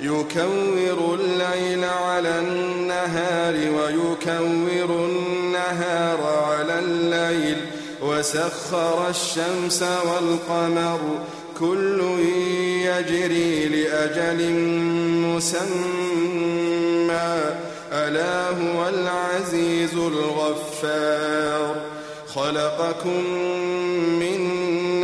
يكور الليل على النهار ويكور النهار على الليل وسخر الشمس والقمر كل يجري لأجل مسمى. ألا هو العزيز الغفار. خلقكم من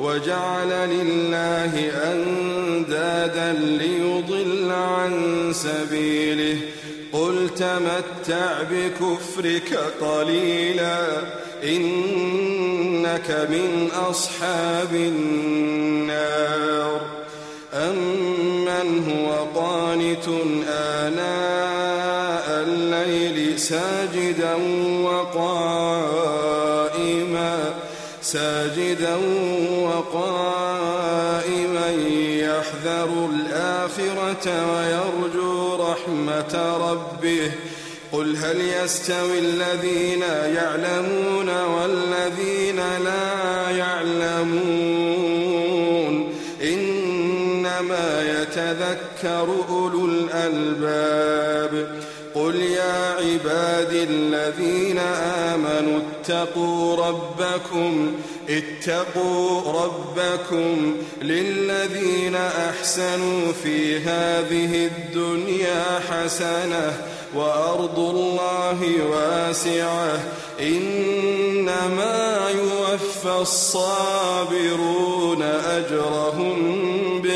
وجعل لله أندادا ليضل عن سبيله. قل تمتع بكفرك قليلا إنك من أصحاب النار. أمن هو قانت آناء الليل ساجدا وقائما ساجدا وقائما يحذر الآخرة ويرجو رحمة ربه. قل هل يستوي الذين يعلمون والذين لا يعلمون؟ يتذكر أولو الألباب قل يا عبادي الذين آمنوا اتقوا ربكم اتقوا ربكم للذين أحسنوا في هذه الدنيا حسنة وأرض الله واسعة إنما يوفى الصابرون أجرهم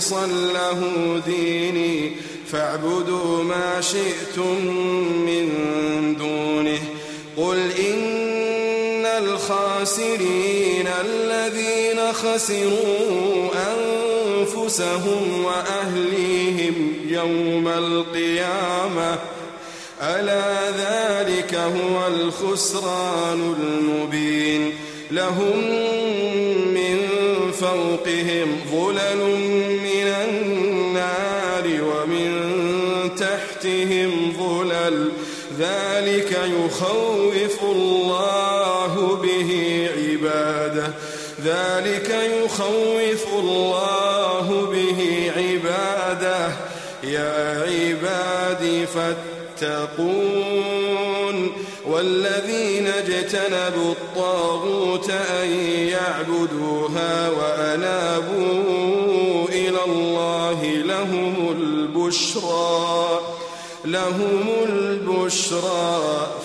مخلصا له ديني فاعبدوا ما شئتم من دونه. قل إن الخاسرين الذين خسروا أنفسهم وأهليهم يوم القيامة. ألا ذلك هو الخسران المبين. لهم من فوقهم ظلل يخوف الله به عباده. ذلك يخوف الله به عباده. يا عبادي فاتقون. والذين اجتنبوا الطاغوت أن يعبدوها وأنابوا إلى الله لهم البشرى. لهم البشرى.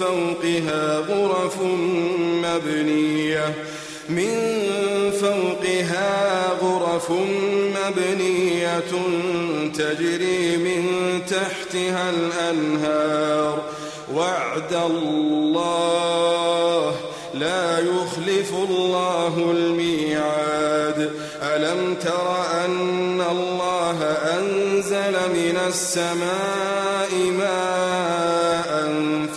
فوقها غرف مبنية. من فوقها غرف مبنية تجري من تحتها الأنهار. وعد الله لا يخلف الله الميعاد. ألم تر أن الله أنزل من السماء ماء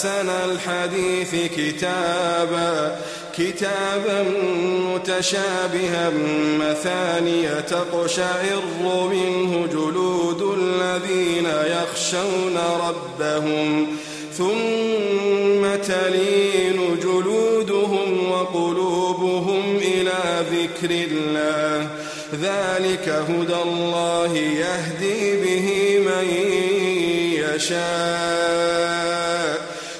أحسن الحديث كتابا كتابا متشابها مثانية تقشعر منه جلود الذين يخشون ربهم ثم تلين جلودهم وقلوبهم إلى ذكر الله. ذلك هدى الله يهدي به من يشاء.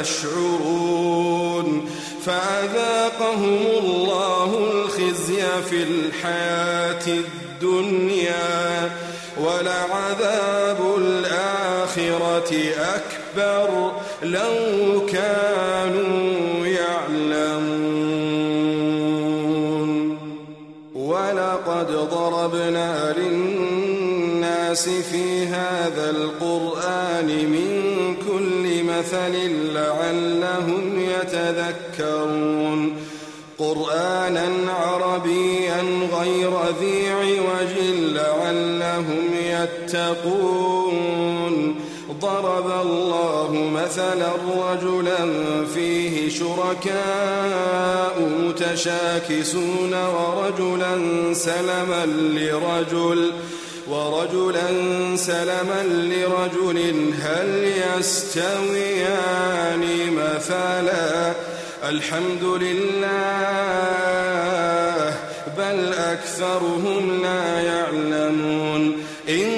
يشعرون. فأذاقهم الله الخزي في الحياة الدنيا ولعذاب الآخرة أكبر لو كانوا يعلمون. ولقد ضربنا للناس في هذا القرآن مثل لعلهم يتذكرون قرآنا عربيا غير ذي عوج لعلهم يتقون ضرب الله مثلا رجلا فيه شركاء متشاكسون ورجلا سلما لرجل سلما لرجل هل يستويان مثلا؟ الحمد لله بل أكثرهم لا يعلمون. إنك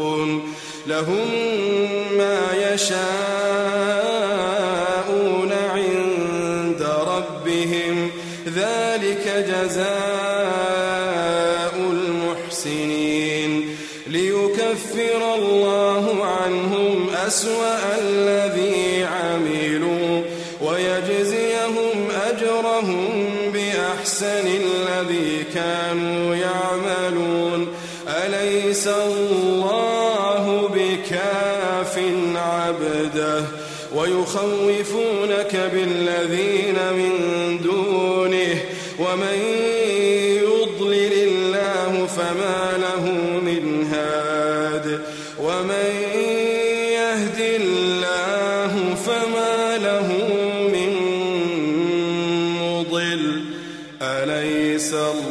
لهم ما يشاءون عند ربهم. ذلك جزاء المحسنين. ليكفر الله عنهم أسوأ ويخوفونك بالذين من دونه ومن يضلل الله فما له من هاد ومن يهد الله فما له من مضل أليس الله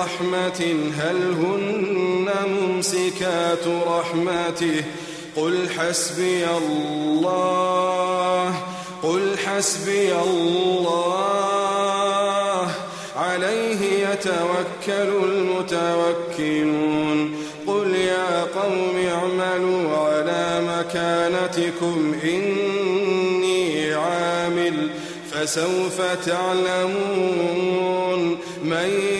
برحمة هل هن ممسكات رحمته؟ قل حسبي الله قل حسبي الله عليه يتوكل المتوكلون. قل يا قوم اعملوا على مكانتكم إني عامل فسوف تعلمون من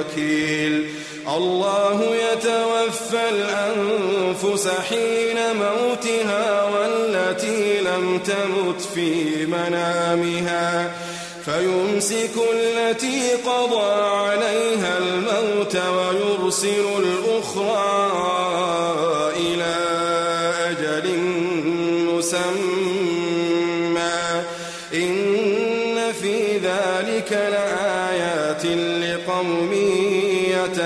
بوكيل الله يتوفى الأنفس حين موتها والتي لم تمت في منامها. فيمسك التي قضى عليها الموت ويرسل الأخرى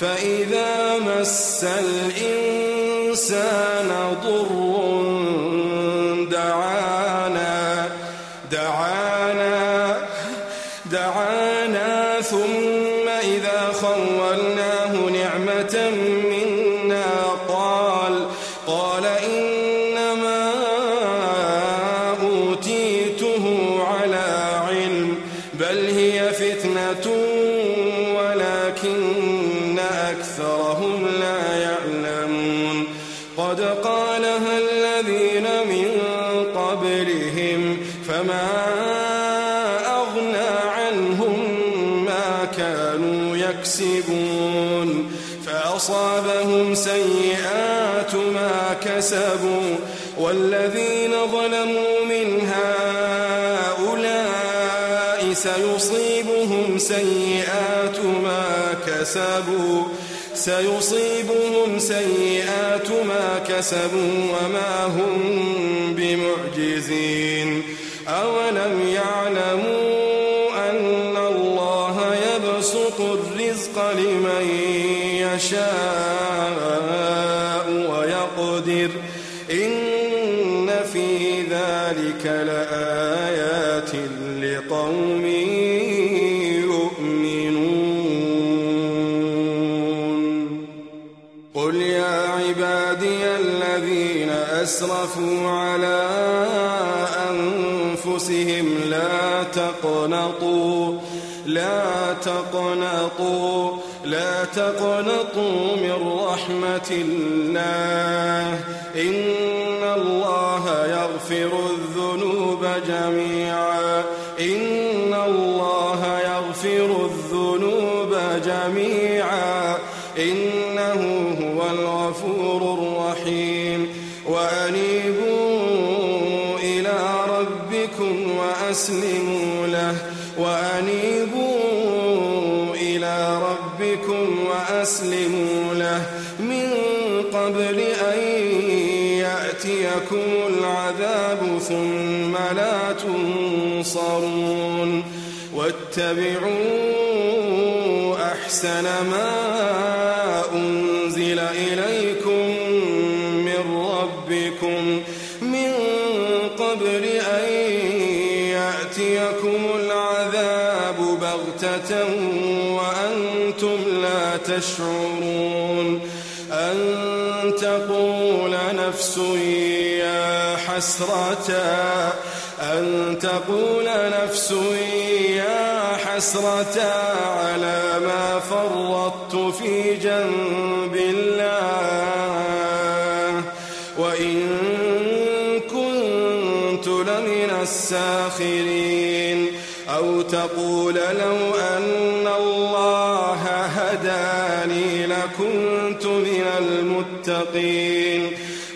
فإذا مس الإنسان ضر دعانا دعانا كسبوا سيصيبهم سيئات ما كسبوا وما هم بمعجزين. أولم يعلموا أن الله يبسط الرزق لمن يشاء؟ تقنطوا لا تقنطوا لا تقنطوا من رحمة الله. إن الله يغفر الذنوب جميعا. إن الله يغفر الذنوب جميعا. واتبعوا أحسن ما أنزل إليكم من ربكم من قبل أن يأتيكم العذاب بغتة وأنتم لا تشعرون أن تقول نفس يا حسرة أن تقول نفس يا حسرة على ما فرطت في جنب الله وإن كنت لمن الساخرين أو تقول لو أن الله هداني لكنت من المتقين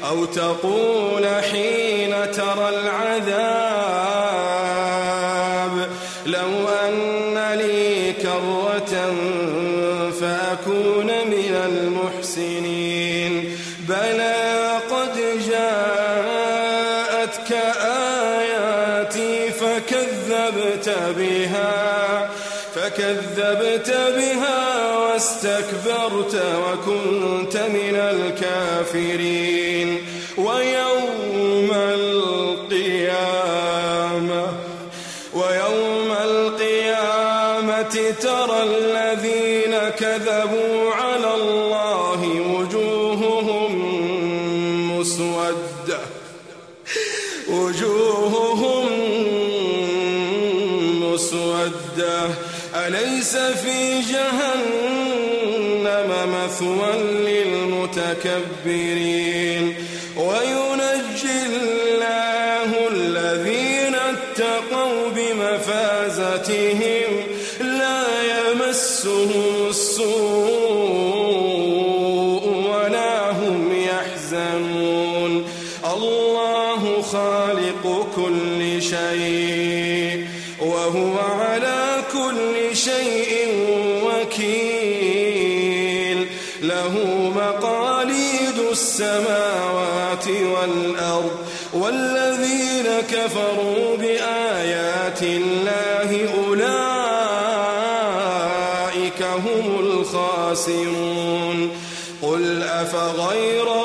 أو تقول حين ترى العذاب فكذبت بها واستكبرت وكنت من الكافرين. ويوم للمتكبرين وينجي الله الذين اتقوا بمفازتهم لا يمسهم السوء ولا هم يحزنون. الله خالق كل شيء وهو على كل شيء وكيل. له السماوات والأرض والذين كفروا بآيات الله أولئك هم الخاسرون. قل أفغير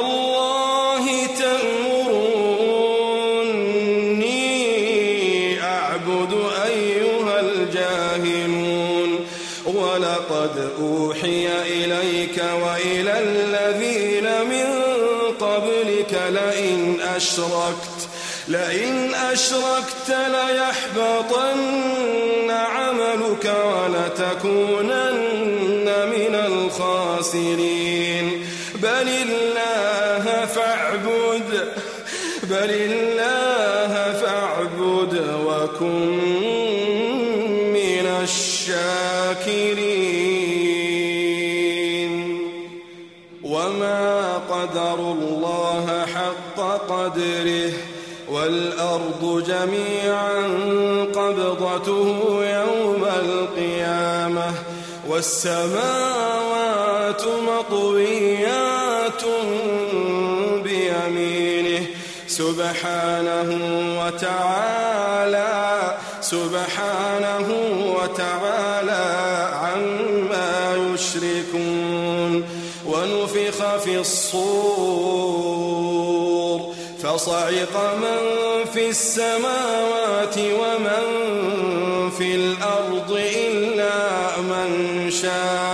أشركت. لئن أشركت ليحبطن عملك ولتكونن من الخاسرين. بل الله فاعبد بل الله فاعبد وكن من الشاكرين. قدره والأرض جميعا قبضته يوم القيامة والسماوات مطويات بيمينه سبحانه وتعالى سبحانه وتعالى عما يشركون. ونفخ في الصور فصعق من في السماوات ومن في الأرض إلا من شاء.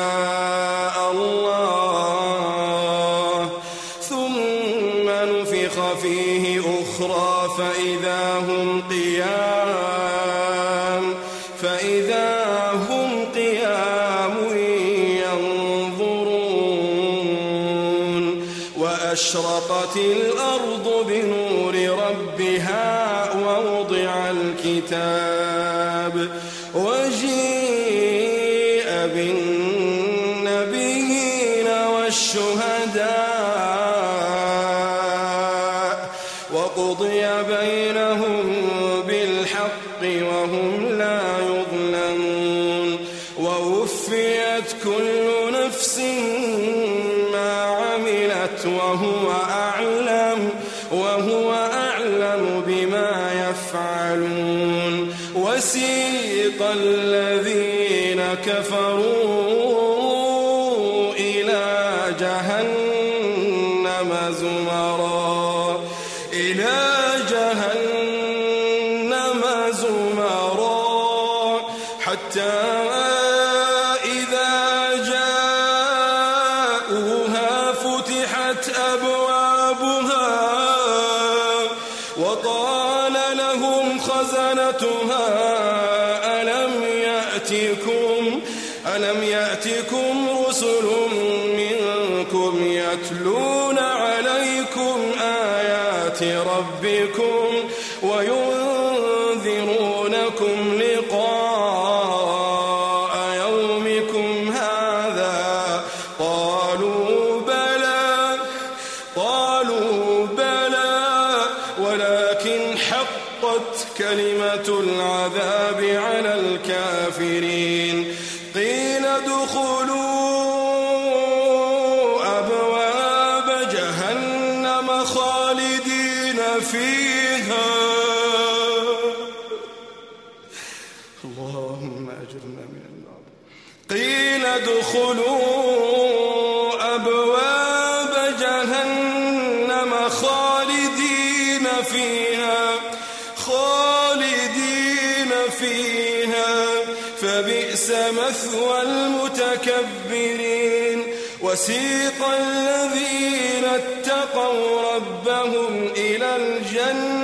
وهو أعلم وهو أعلم بما يفعلون. وسيق وسيق الذين اتقوا ربهم إلى الجنة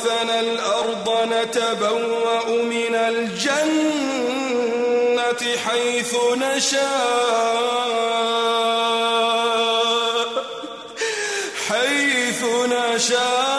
وَرَثَنَا الْأَرْضَ نَتَبَوَّأُ مِنَ الْجَنَّةِ حَيْثُ نَشَاءُ حَيْثُ نَشَاءُ.